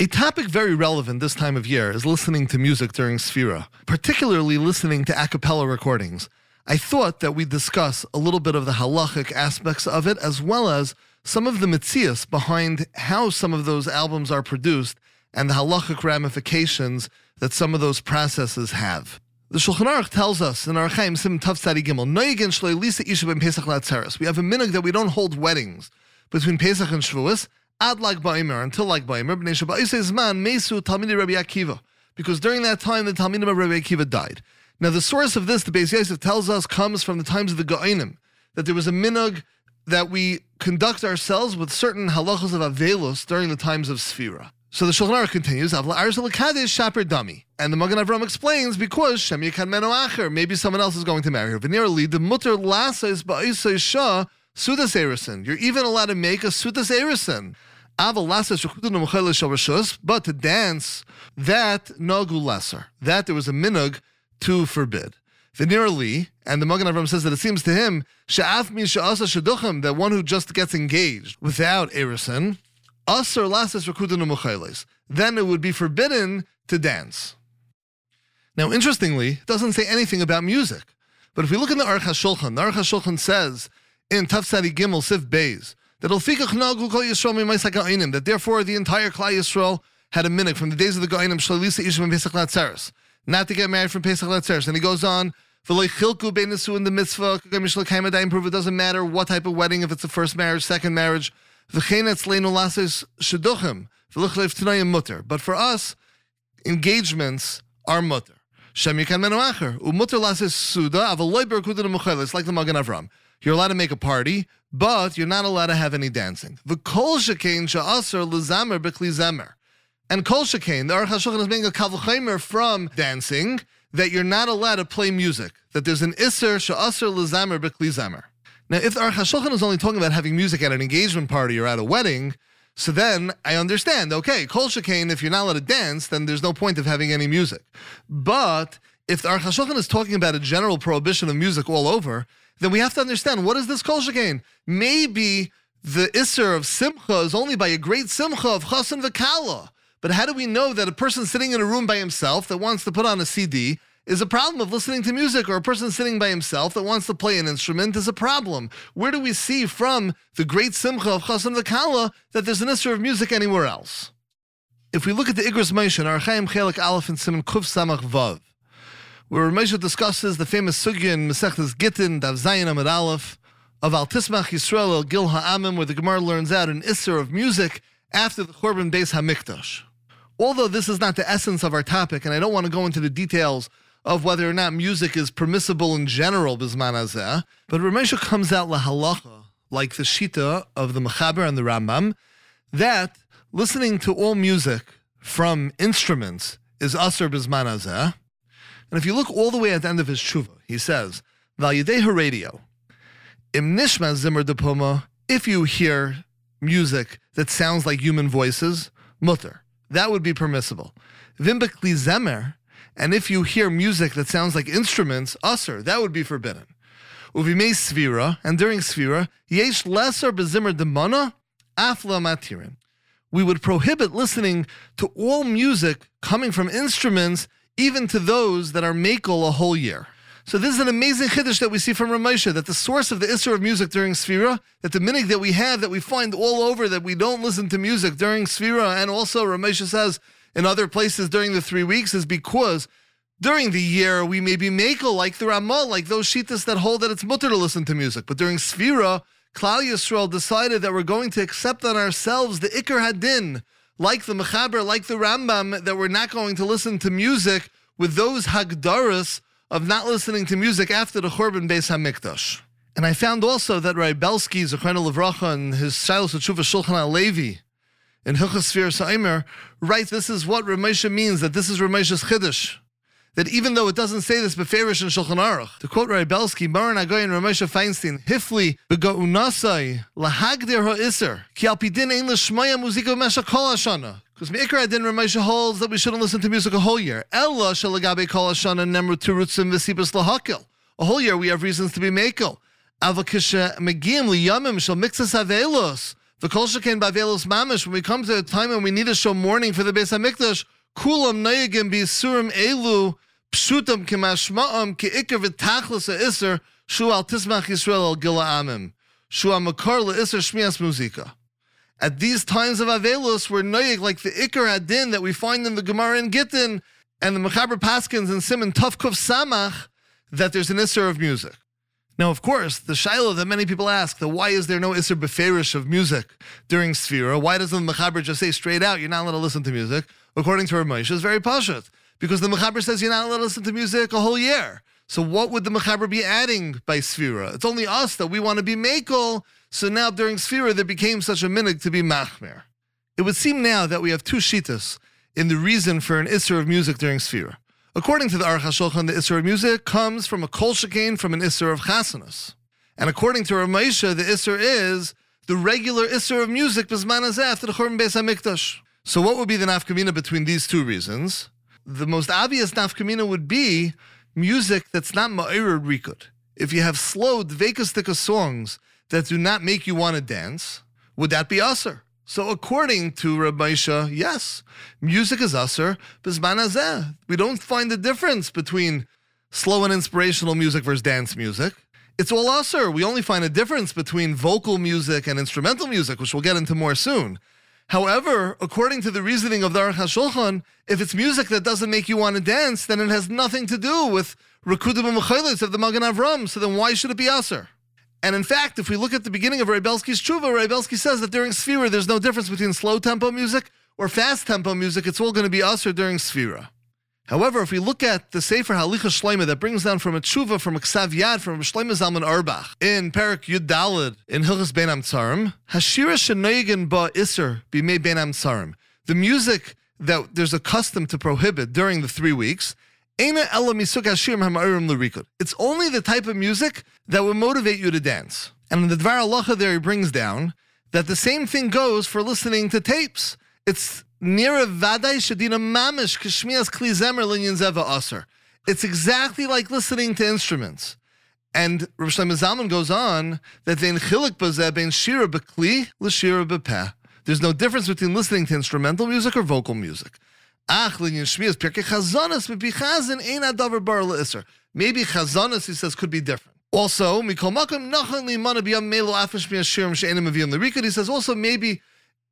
A topic very relevant this time of year is listening to music during Sphira, particularly listening to a cappella recordings. I thought that we'd discuss a little bit of the halachic aspects of it, as well as some of the mitzias behind how some of those albums are produced and the halachic ramifications that some of those processes have. The Shulchan Aruch tells us in Orach Chaim Sim Tav Tzadi Gimel, Noyegin Shlei Lisa Isha Ben Pesach Latzeres. We have a minhag that we don't hold weddings between Pesach and Shavuos ad Lag Ba'imer until Lag Ba'imer. Bnei Shabbat man Mesu Talmidi Rabbi Akiva. Because during that time the Talmidim of Rabbi Akiva died. Now the source of this, the Beis Yosef tells us, comes from the times of the Ga'inim, that there was a minhag that we conduct ourselves with certain halachas of Avelos during the times of Sphira. So the Shulchan Aruch continues, Avla Arzel Shaper Dami. And the Magen Avram explains, because Shem Yekan Meno Acher, maybe someone else is going to marry her. Venerally, the mutter lasa is ba'isa shah sudas erison. You're even allowed to make a sudas erison. But to dance, that nagu lesser. That there was a minug to forbid. Venerally, and the Magen Avram says that it seems to him, that one who just gets engaged without erison, Asr lasas rakudin Then it would be forbidden to dance. Now, interestingly, it doesn't say anything about music. But if we look in the Aruch HaShulchan, the Aruch HaShulchan says in Tafsadi Gimel Sif Beis that therefore the entire Klal Yisrael had a minute from the days of the Goinim Shalisa Ishim Pesach Latzeres, not to get married from Pesach Latzeres. And he goes on, Chilku in the mitzvah, it doesn't matter what type of wedding, if it's a first marriage, second marriage, but for us, engagements are mutter. It's like the Magen Avram. You're allowed to make a party, but you're not allowed to have any dancing. The kol shekain sha'aser lezamer b'kli zemer. And kol shekain, the Aruch HaShulchan is making a kavachaymer from dancing that you're not allowed to play music. That there's an iser sha'aser lezamer b'kli zemer. Now, if the Aruch HaShulchan is only talking about having music at an engagement party or at a wedding, so then I understand, okay, Kol Shekain, if you're not allowed to dance, then there's no point of having any music. But if the Aruch HaShulchan is talking about a general prohibition of music all over, then we have to understand what is this Kol Shekain? Maybe the Isser of Simcha is only by a great Simcha of Chasan V'Kala. But how do we know that a person sitting in a room by himself that wants to put on a CD is a problem of listening to music, or a person sitting by himself that wants to play an instrument is a problem. Where do we see from the great simcha of Chasan V'Kala that there's an issue of music anywhere else? If we look at the Igros Orach Chaim Chelik Aleph and Simon Kuf Samach Vav, where Moshe discusses the famous sugya in Gittin, Dav Zayin Amid Aleph, of Al Tismach Yisrael El Gil Ha'amim, where the Gemara learns out an Isser of music after the Churban Beis HaMikdash. Although this is not the essence of our topic, and I don't want to go into the details of whether or not music is permissible in general, bisman azeh, but Ramesha comes out lahalacha, like the Shita of the Mechaber and the Rambam, that listening to all music from instruments is asr bisman azeh. And if you look all the way at the end of his tshuva, he says, Valyadeha radio, im nishma zimmer if you hear music that sounds like human voices, mutter, that would be permissible. Vimbekli zemer, and if you hear music that sounds like instruments, usr, that would be forbidden. Uvimei svira, and during svira, yesh lesser bezimmer demana, afla matirin. We would prohibit listening to all music coming from instruments, even to those that are makel a whole year. So this is an amazing chiddush that we see from Ramesha, that the source of the Isra of music during Sfira, that the minig that we have, that we find all over, that we don't listen to music during Sfira, and also Ramesha says in other places during the three weeks is because during the year we may be makel like the Ramah, like those shitas that hold that it's mutter to listen to music. But during Sfira, Klal Yisrael decided that we're going to accept on ourselves the Iker Hadin, like the Mechaber, like the Rambam, that we're not going to listen to music with those Hagdaras of not listening to music after the Churban Beis HaMikdash. And I found also that Rai Belsky, Zechron Levracha, and his Shilas Tshuva Shulchan Levi, in Hilchas Sfir Sa'imer, writes this is what Ramesha means, that this is Ramesha's Chiddush. That even though it doesn't say this beferish in Shulchan Aruch, to quote Rai Belsky, Maran Agoy and Ramesha Feinstein, Hifli bego'unasai lahagdir ha'isr, ki al pidin ein l'shmaya muzika mesha kol hashana. Because Meikra Adin Ramesha holds that we shouldn't listen to music a whole year. Ella shalagabe kol hashana nemru turutzim v'sibas lahakil. A whole year we have reasons to be mekel. Avakisha megim liyamim shal mixas avelos. The Kol Sheken Bavelos Mamish, when we come to a time when we need to show mourning for the Beis HaMikdash, Kulam Nayagim Bisurim Elu, Pshutam Kimashma'am, Ki'ikar V'tachlis Ha'isr, Shu Al Tismach Yisrael Al Gila Amim, Shu Al Makar La'isr Shmias Muzika. At these times of Avelos, we're noyig like the Ikar Adin that we find in the Gemara in Gittin and the Mechaber Paskins and Simon Tufkuf Samach, that there's an Isser of music. Now, of course, the Shiloh that many people ask, that why is there no Isser Beferish of music during Sphira? Why doesn't the Mechaber just say straight out, you're not allowed to listen to music? According to Ramosha, is very pashut. Because the Mechaber says you're not allowed to listen to music a whole year. So what would the Mechaber be adding by Sphira? It's only us that we want to be Makel so now during Sphira, there became such a minig to be machmer. It would seem now that we have two shitas in the reason for an Isser of music during Sphira. According to the Aruch HaShulchan, the Isser of music comes from a kol shekain from an Isser of chasanas. And according to Ramesha, the Isser is the regular Isser of music bisman after the Churban Beis HaMikdash. So what would be the nafkamina between these two reasons? The most obvious nafkamina would be music that's not ma'ir rikud. If you have slow dvekastika songs that do not make you want to dance, would that be usr? So according to Rabbi Isha, yes, music is usr, bizman We don't find the difference between slow and inspirational music versus dance music. It's all usr. We only find a difference between vocal music and instrumental music, which we'll get into more soon. However, according to the reasoning of the Aruch HaShulchan, if it's music that doesn't make you want to dance, then it has nothing to do with Rekudim and of the Magen Avram. So then why should it be usr? And in fact, if we look at the beginning of Reb Belsky's Tshuva, Reb Belsky says that during Sphira, there's no difference between slow tempo music or fast tempo music. It's all going to be usher during Sphira. However, if we look at the Sefer Halicha Shleima that brings down from a tshuva from a ksav yad from Shleima Zalman Auerbach in Perak Yud Dalid in Hilchas Ben Tzarim, Hashira shenoigen ba iser b'mei Ben Tzarim. The music that there's a custom to prohibit during the three weeks it's only the type of music that will motivate you to dance. And in the Dvar Halacha there he brings down that the same thing goes for listening to tapes. It's near vaday shadina mamish kishmias kli zemer linyan zeva aser. It's exactly like listening to instruments. And Rosh Zalman goes on that ben shira. There's no difference between listening to instrumental music or vocal music. Maybe chazanas, he says, could be different. Also. He says also maybe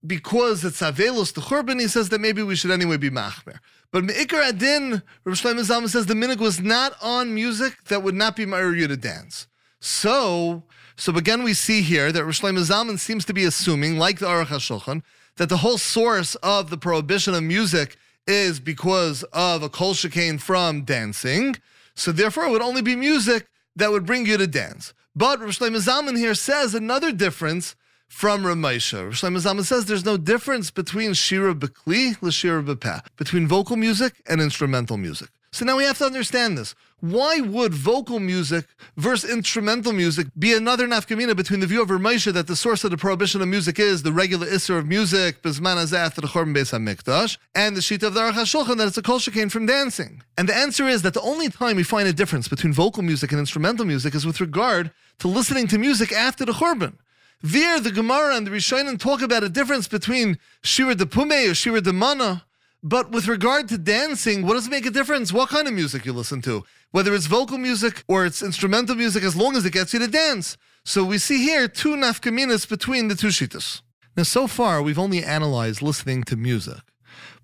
because it's avelos to churban, he says that maybe we should anyway be machmer. But me'ikar adin, Rav Shlomo Zalman says the minig was not on music that would not be ma'ir to dance. So, so again we see here that Rav Shlomo seems to be assuming, like the Aruch HaShulchan, that the whole source of the prohibition of music is because of a kol chicane from dancing. So therefore, it would only be music that would bring you to dance. But Rosh Zalman here says another difference from Ramesha. Rosh Zalman says there's no difference between Shira Bekli and Shira Bepeh, between vocal music and instrumental music. So now we have to understand this. Why would vocal music versus instrumental music be another nafkamina between the view of Ramesha that the source of the prohibition of music is the regular isser of music, HaMikdash, and the sheet of the Aruch HaShulchan that it's a kol shekain from dancing? And the answer is that the only time we find a difference between vocal music and instrumental music is with regard to listening to music after the Chorban. There, the Gemara and the Rishonim talk about a difference between Shira de Pume or Shira de Mana but with regard to dancing, what does it make a difference? What kind of music you listen to? Whether it's vocal music or it's instrumental music, as long as it gets you to dance. So we see here two nafkaminas between the two shitas. Now, so far, we've only analyzed listening to music.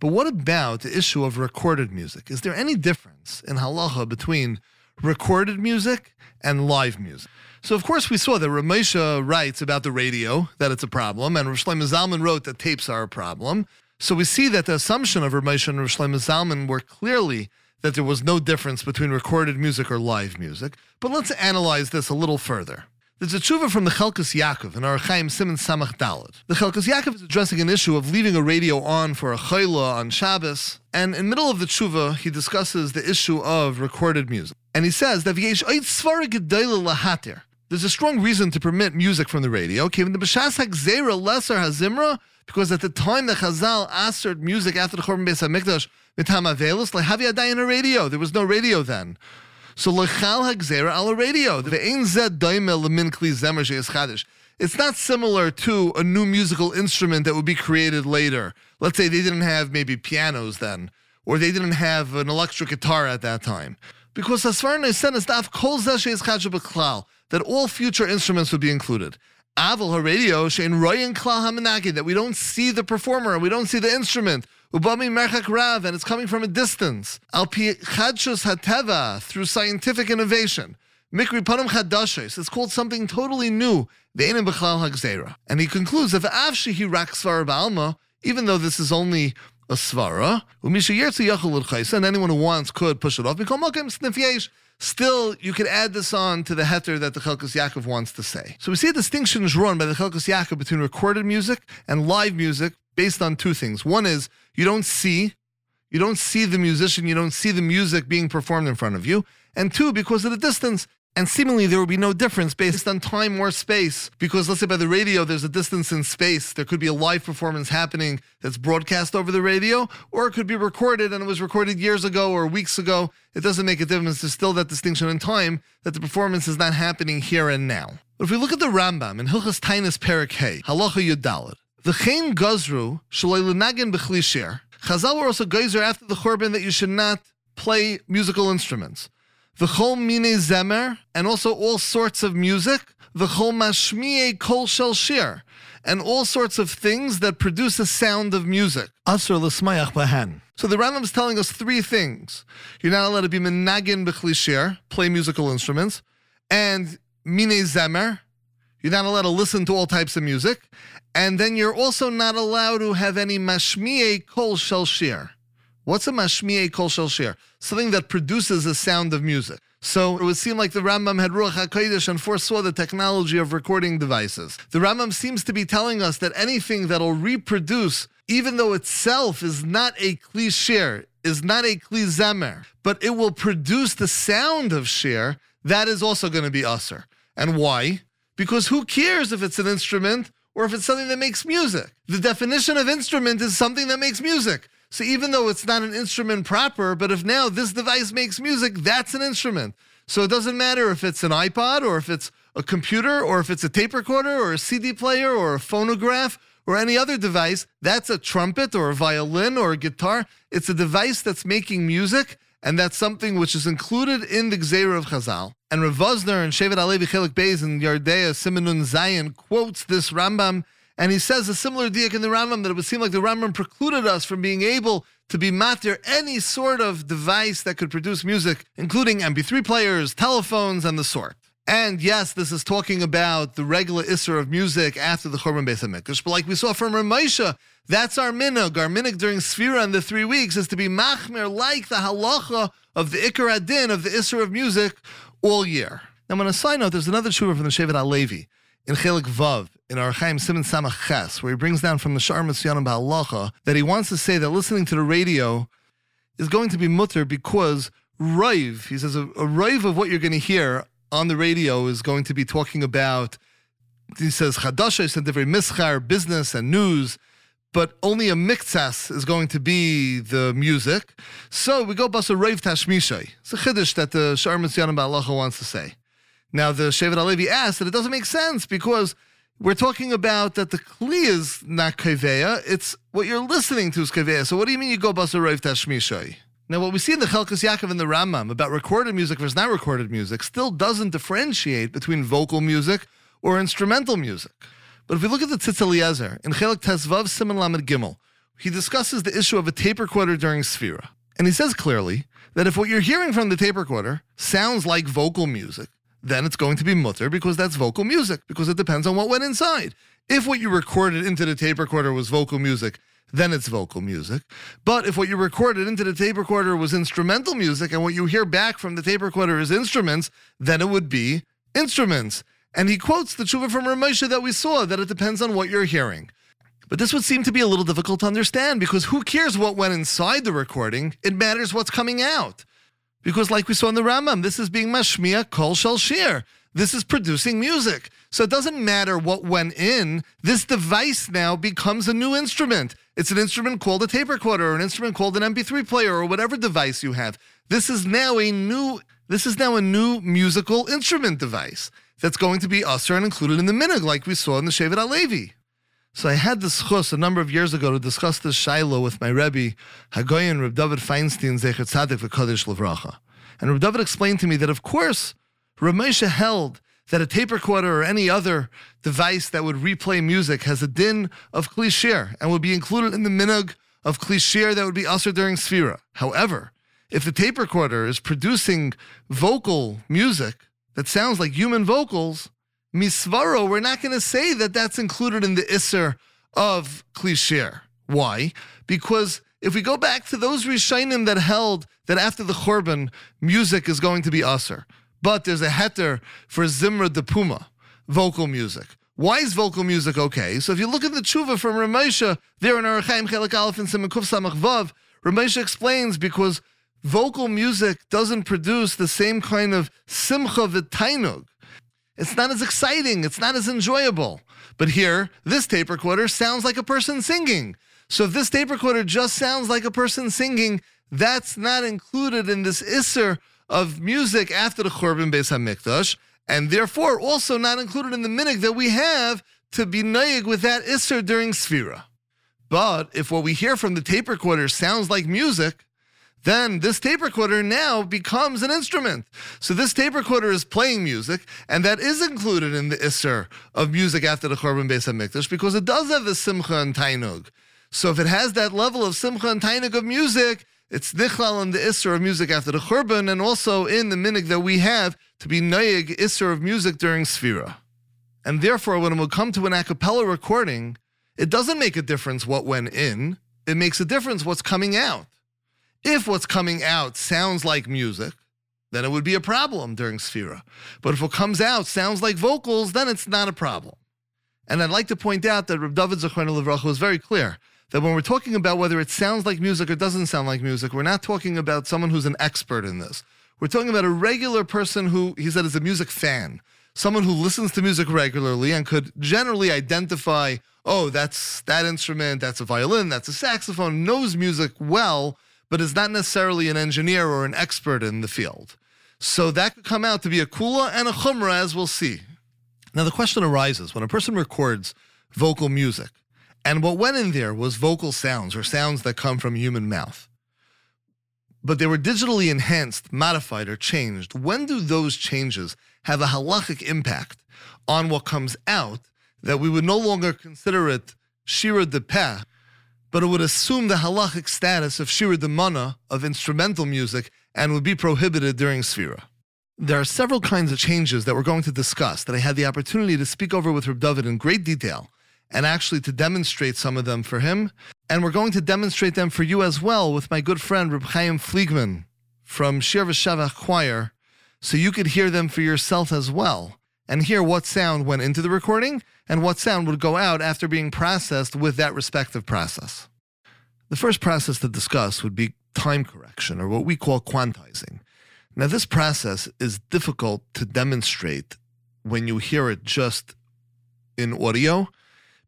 But what about the issue of recorded music? Is there any difference in halacha between recorded music and live music? So, of course, we saw that Ramesha writes about the radio, that it's a problem, and Rosh Zalman wrote that tapes are a problem. So we see that the assumption of Ramesh and Rav Zalman were clearly that there was no difference between recorded music or live music. But let's analyze this a little further. There's a tshuva from the Chelkas Yaakov in Orach Chaim Simon Samach Dalit. The Chelkas Yaakov is addressing an issue of leaving a radio on for a chayla on Shabbos, and in the middle of the tshuva, he discusses the issue of recorded music. And he says that there's a strong reason to permit music from the radio. Because at the time the Chazal answered music after the Chorban Beis Hamikdash, mitam avelis lehavi in a radio. There was no radio then. So lechal hagzera ala radio. It's not similar to a new musical instrument that would be created later. Let's say they didn't have maybe pianos then, or they didn't have an electric guitar at that time. Because Asfarna said kol that all future instruments would be included. Aval radio shein royan klal hamanagi that we don't see the performer we don't see the instrument. Ubami merchak rav and it's coming from a distance. Al pi hateva through scientific innovation. Mikri Panam Chadashes. It's called something totally new. Ve'enim B'chlal Hagzera. And he concludes if Avshi he rak Svara Ba'alma, even though this is only a Svara, and anyone who wants could push it off. Still, you could add this on to the heter that the Chelkas Yaakov wants to say. So we see a distinction is drawn by the Chelkas Yaakov between recorded music and live music based on two things. One is you don't see, you don't see the musician, you don't see the music being performed in front of you. And two, because of the distance, and seemingly there would be no difference based on time or space, because let's say by the radio there's a distance in space. There could be a live performance happening that's broadcast over the radio, or it could be recorded and it was recorded years ago or weeks ago. It doesn't make a difference. There's still that distinction in time that the performance is not happening here and now. But if we look at the Rambam in Hilchas Tainus Perik Hey, Halacha Yudalad, the Chain Gazru Shalei Lenagin Chazal were also geyser after the Churban that you should not play musical instruments the chol mine zemer, and also all sorts of music, the chol mashmiye kol shel shir, and all sorts of things that produce a sound of music. Asr l'smayach bahan. So the Rambam is telling us three things. You're not allowed to be menagin b'chlishir, play musical instruments, and mine zemer, you're not allowed to listen to all types of music, and then you're also not allowed to have any mashmiye kol shel shir. What's a mashmiye kol shel shir? Something that produces a sound of music. So it would seem like the Rambam had Ruach HaKodesh and foresaw the technology of recording devices. The Rambam seems to be telling us that anything that'll reproduce, even though itself is not a kli shir, is not a kli zemer, but it will produce the sound of shir, that is also going to be usr. And why? Because who cares if it's an instrument or if it's something that makes music? The definition of instrument is something that makes music. So even though it's not an instrument proper, but if now this device makes music, that's an instrument. So it doesn't matter if it's an iPod or if it's a computer or if it's a tape recorder or a CD player or a phonograph or any other device. That's a trumpet or a violin or a guitar. It's a device that's making music, and that's something which is included in the Gzeira of Chazal. And Rav Vosner and Shevet Alevi Chelik Beis and Yardea Simonun Zion quotes this Rambam and he says a similar diak in the Rambam that it would seem like the Rambam precluded us from being able to be matir any sort of device that could produce music, including MP3 players, telephones, and the sort. And yes, this is talking about the regular Isser of music after the Churban Beis HaMikdash. But like we saw from Ramesha, that's our minhag. Our minhag during Sfira in the three weeks is to be machmir like the halacha of the Ikar Adin of the Isser of music all year. Now, on a side note, there's another shuvah from the Shevet Alevi in Chelik Vav, in Orach Chaim Simon Samach Ches, where he brings down from the Shar Misyanim Ba'alacha that he wants to say that listening to the radio is going to be mutter because rive, he says, a, a Raiv of what you're going to hear on the radio is going to be talking about, he says, Chadashes and different mischar, business and news, but only a miktsas is going to be the music. So we go basa Raiv Tashmishay. It's a chiddush that the Shar Ba'alacha wants to say. Now, the Shevet Alevi asked that it doesn't make sense because we're talking about that the Kli is not Kaveya, it's what you're listening to is Kaveya. So, what do you mean you go Basarayv Tashmishay? Now, what we see in the Chelkas Yaakov and the Rambam about recorded music versus not recorded music still doesn't differentiate between vocal music or instrumental music. But if we look at the Tzitz in Chelik Tesvav Simon Lamed Gimel, he discusses the issue of a tape recorder during Sphira. And he says clearly that if what you're hearing from the tape recorder sounds like vocal music, then it's going to be mutter because that's vocal music, because it depends on what went inside. If what you recorded into the tape recorder was vocal music, then it's vocal music. But if what you recorded into the tape recorder was instrumental music and what you hear back from the tape recorder is instruments, then it would be instruments. And he quotes the tshuva from Ramesha that we saw that it depends on what you're hearing. But this would seem to be a little difficult to understand because who cares what went inside the recording? It matters what's coming out. Because, like we saw in the Rambam, this is being mashmiya kol shel shir. This is producing music. So it doesn't matter what went in. This device now becomes a new instrument. It's an instrument called a tape recorder, or an instrument called an MP3 player, or whatever device you have. This is now a new. This is now a new musical instrument device. that's going to be usher and included in the minig, like we saw in the Shevet Alevi. So I had this chus a number of years ago to discuss this shiloh with my Rebbe, Hagoyin Reb David Feinstein Zecher Tzadik v'Kodesh Levracha. And Reb David explained to me that, of course, Ramesha held that a tape recorder or any other device that would replay music has a din of klishir and would be included in the minog of klishir that would be usher during sphira. However, if the tape recorder is producing vocal music that sounds like human vocals, misvaro, we're not going to say that that's included in the isser of klishir. Why? Because if we go back to those Rishonim that held that after the Churban, music is going to be usher, but there's a heter for Zimra de Puma, vocal music. Why is vocal music okay? So if you look at the tshuva from Ramesha, there in Orach Chaim Chelik Aleph and Simon Kuf Samach Vav, Ramesha explains because vocal music doesn't produce the same kind of simcha v'tainug. It's not as exciting. It's not as enjoyable. But here, this tape recorder sounds like a person singing. So if this tape recorder just sounds like a person singing, that's not included in this isser of music after the Churban Beis Hamikdash, and therefore also not included in the minig that we have to be naig with that isser during Sfira. But if what we hear from the tape recorder sounds like music, then this tape recorder now becomes an instrument. So this tape recorder is playing music, and that is included in the Isser of music after the Churban Beis HaMikdash because it does have the Simcha and Tainug. So if it has that level of Simcha and Tainug of music, it's Nichlal in the Isser of music after the Churban, and also in the minig that we have to be Noyig Isser of music during Sfira. And therefore, when it will come to an a cappella recording, it doesn't make a difference what went in, it makes a difference what's coming out. If what's coming out sounds like music, then it would be a problem during Sphira. But if what comes out sounds like vocals, then it's not a problem. And I'd like to point out that Reb David Zechron Levracha was very clear that when we're talking about whether it sounds like music or doesn't sound like music, we're not talking about someone who's an expert in this. We're talking about a regular person who, he said, is a music fan, someone who listens to music regularly and could generally identify, oh, that's that instrument, that's a violin, that's a saxophone, knows music well, but is not necessarily an engineer or an expert in the field. So that could come out to be a kula and a chumra, as we'll see. Now, the question arises when a person records vocal music, and what went in there was vocal sounds or sounds that come from human mouth, but they were digitally enhanced, modified, or changed. When do those changes have a halachic impact on what comes out that we would no longer consider it shira de peh, but it would assume the halachic status of shira demana of instrumental music and would be prohibited during sfira. There are several kinds of changes that we're going to discuss that I had the opportunity to speak over with Reb David in great detail and actually to demonstrate some of them for him. And we're going to demonstrate them for you as well with my good friend Reb Chaim Fliegman from Shir Choir, so you could hear them for yourself as well and hear what sound went into the recording and what sound would go out after being processed with that respective process. The first process to discuss would be time correction, or what we call quantizing. Now, this process is difficult to demonstrate when you hear it just in audio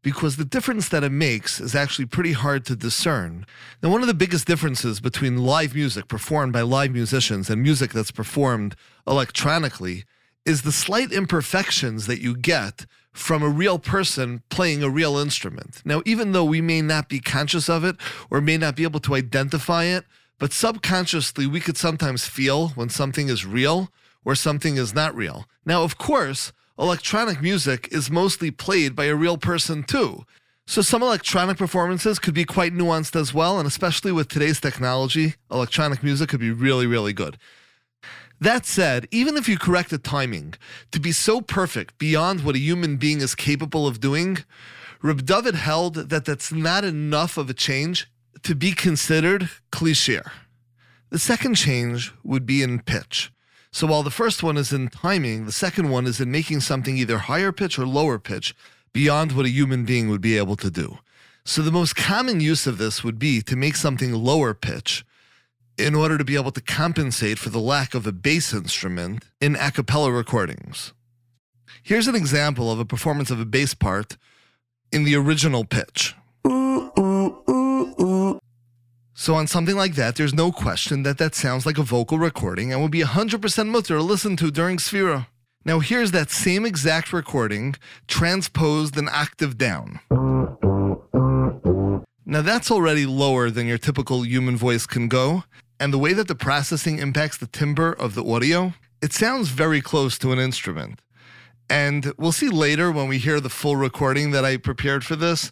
because the difference that it makes is actually pretty hard to discern. Now, one of the biggest differences between live music performed by live musicians and music that's performed electronically is the slight imperfections that you get from a real person playing a real instrument. Now, even though we may not be conscious of it or may not be able to identify it, but subconsciously we could sometimes feel when something is real or something is not real. Now, of course, electronic music is mostly played by a real person too. So some electronic performances could be quite nuanced as well, and especially with today's technology, electronic music could be really, really good. That said, even if you correct the timing to be so perfect beyond what a human being is capable of doing, Reb David held that that's not enough of a change to be considered kli shir. The second change would be in pitch. So while the first one is in timing, the second one is in making something either higher pitch or lower pitch beyond what a human being would be able to do. So the most common use of this would be to make something lower pitch in order to be able to compensate for the lack of a bass instrument in a cappella recordings. Here's an example of a performance of a bass part in the original pitch. So on something like that, there's no question that that sounds like a vocal recording and would be 100% mutter to listen to during Sphira. Now, here's that same exact recording transposed an octave down. Now, that's already lower than your typical human voice can go. And the way that the processing impacts the timbre of the audio, it sounds very close to an instrument. And we'll see later when we hear the full recording that I prepared for this.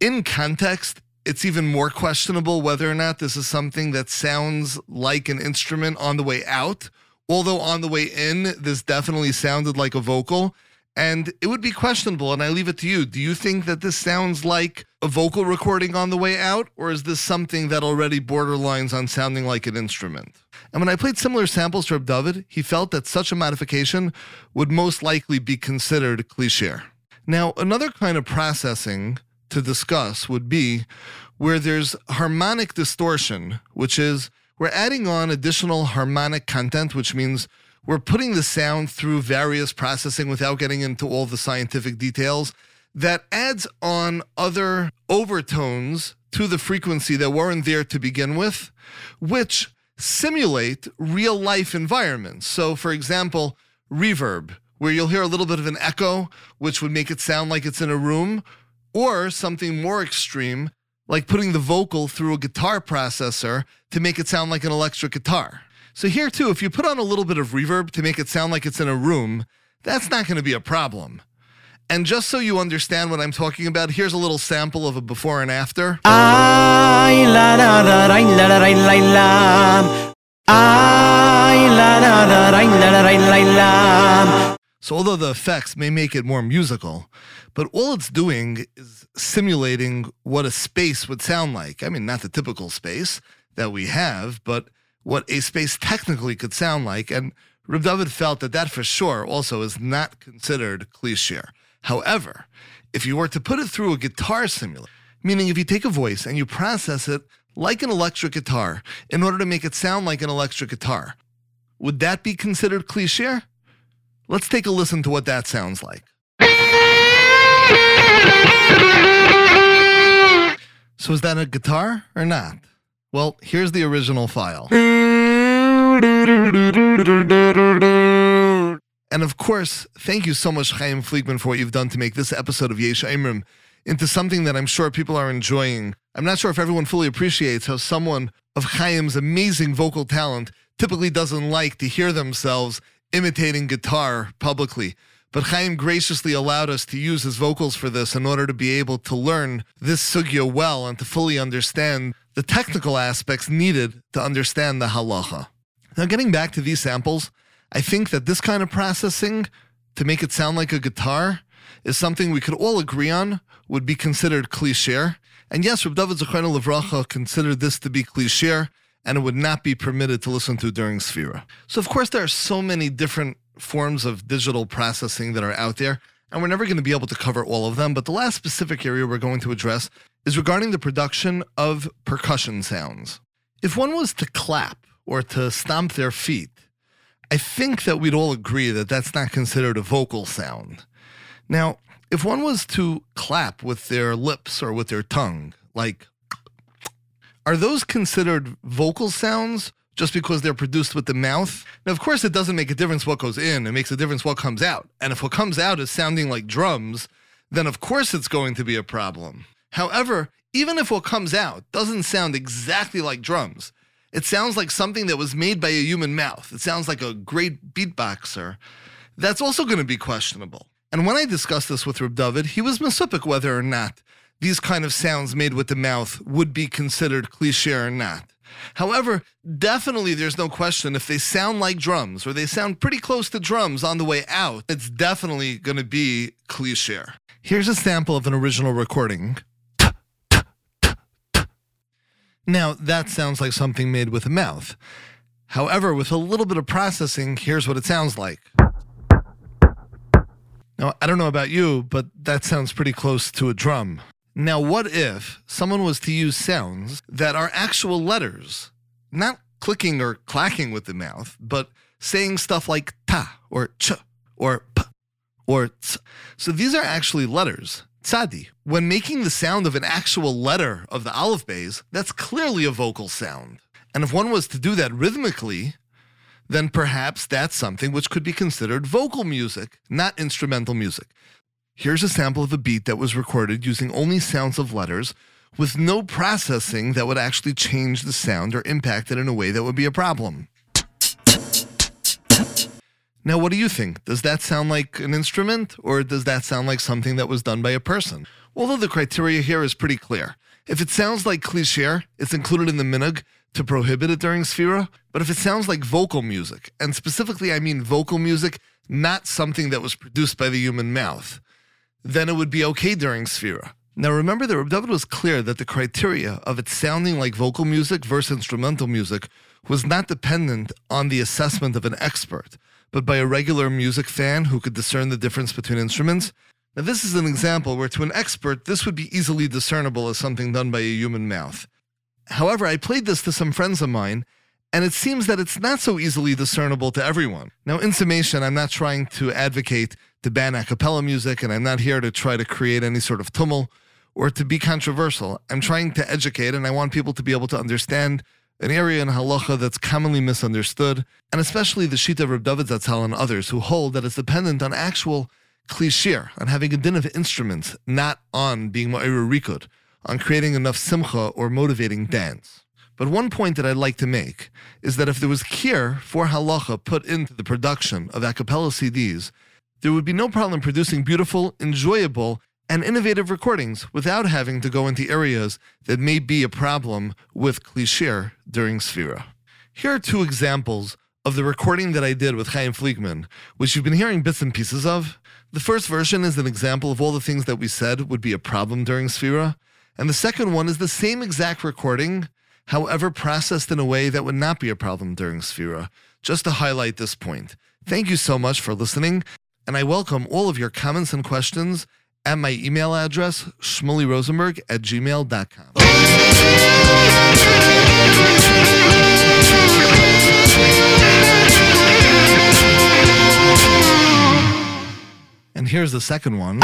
In context, it's even more questionable whether or not this is something that sounds like an instrument on the way out. Although on the way in, this definitely sounded like a vocal. And it would be questionable, and I leave it to you. Do you think that this sounds like a vocal recording on the way out, or is this something that already borderlines on sounding like an instrument? And when I played similar samples to David, he felt that such a modification would most likely be considered kli shir. Now, another kind of processing to discuss would be where there's harmonic distortion, which is we're adding on additional harmonic content, which means we're putting the sound through various processing without getting into all the scientific details that adds on other overtones to the frequency that weren't there to begin with, which simulate real life environments. So, for example, reverb, where you'll hear a little bit of an echo, which would make it sound like it's in a room, or something more extreme, like putting the vocal through a guitar processor to make it sound like an electric guitar. So here too, if you put on a little bit of reverb to make it sound like it's in a room, that's not going to be a problem. And just so you understand what I'm talking about, here's a little sample of a before and after. So, although the effects may make it more musical, but all it's doing is simulating what a space would sound like. I mean, not the typical space that we have, but what a space technically could sound like. And Reb David felt that that for sure also is not considered kli shir. However, if you were to put it through a guitar simulator, meaning if you take a voice and you process it like an electric guitar in order to make it sound like an electric guitar, would that be considered kli shir? Let's take a listen to what that sounds like. So is that a guitar or not? Well, here's the original file. And of course, thank you so much, Chaim Fliegman, for what you've done to make this episode of Yesh Imrim into something that I'm sure people are enjoying. I'm not sure if everyone fully appreciates how someone of Chaim's amazing vocal talent typically doesn't like to hear themselves imitating guitar publicly. But Chaim graciously allowed us to use his vocals for this in order to be able to learn this sugya well and to fully understand the technical aspects needed to understand the halacha. Now, getting back to these samples, I think that this kind of processing to make it sound like a guitar is something we could all agree on would be considered kli shir. And yes, Reb David Zechariah Levracha considered this to be kli shir, and it would not be permitted to listen to during Sphira. So, of course, there are so many different forms of digital processing that are out there, and we're never going to be able to cover all of them. But the last specific area we're going to address is regarding the production of percussion sounds. If one was to clap or to stomp their feet, I think that we'd all agree that that's not considered a vocal sound. Now, if one was to clap with their lips or with their tongue, like, are those considered vocal sounds just because they're produced with the mouth? Now, of course, it doesn't make a difference what goes in, it makes a difference what comes out. And if what comes out is sounding like drums, then of course it's going to be a problem. However, even if what comes out doesn't sound exactly like drums, it sounds like something that was made by a human mouth. It sounds like a great beatboxer. That's also going to be questionable. And when I discussed this with Reb David, he was mesupik whether or not these kind of sounds made with the mouth would be considered kli shir or not. However, definitely there's no question if they sound like drums or they sound pretty close to drums on the way out, it's definitely going to be kli shir. Here's a sample of an original recording. Now, that sounds like something made with a mouth. However, with a little bit of processing, here's what it sounds like. Now, I don't know about you, but that sounds pretty close to a drum. Now, what if someone was to use sounds that are actual letters, not clicking or clacking with the mouth, but saying stuff like ta or ch or p or ts. So these are actually letters. Tzadi. When making the sound of an actual letter of the olive bays, that's clearly a vocal sound. And if one was to do that rhythmically, then perhaps that's something which could be considered vocal music, not instrumental music. Here's a sample of a beat that was recorded using only sounds of letters with no processing that would actually change the sound or impact it in a way that would be a problem. Now, what do you think? Does that sound like an instrument or does that sound like something that was done by a person? Although the criteria here is pretty clear. If it sounds like kli shir, it's included in the minhag to prohibit it during Sphira. But if it sounds like vocal music, and specifically I mean vocal music, not something that was produced by the human mouth, then it would be okay during Sphira. Now remember that Reb David was clear that the criteria of it sounding like vocal music versus instrumental music was not dependent on the assessment of an expert but by a regular music fan who could discern the difference between instruments. Now, this is an example where to an expert, this would be easily discernible as something done by a human mouth. However, I played this to some friends of mine, and it seems that it's not so easily discernible to everyone. Now, in summation, I'm not trying to advocate to ban a cappella music, and I'm not here to try to create any sort of tumult or to be controversial. I'm trying to educate, and I want people to be able to understand an area in halacha that's commonly misunderstood, and especially the Shita of Reb David Zatzal and others who hold that it's dependent on actual klishir, on having a din of instruments, not on being ma'ira rikud, on creating enough simcha or motivating dance. But one point that I'd like to make is that if there was kir for halacha put into the production of a cappella CDs, there would be no problem producing beautiful, enjoyable, and innovative recordings without having to go into areas that may be a problem with kli shir during Sphira. Here are two examples of the recording that I did with Chaim Fliegman, which you've been hearing bits and pieces of. The first version is an example of all the things that we said would be a problem during Sphira, and the second one is the same exact recording, however processed in a way that would not be a problem during Sphira, just to highlight this point. Thank you so much for listening, and I welcome all of your comments and questions at my email address, shmulyrosenberg at gmail.com. And here's the second one.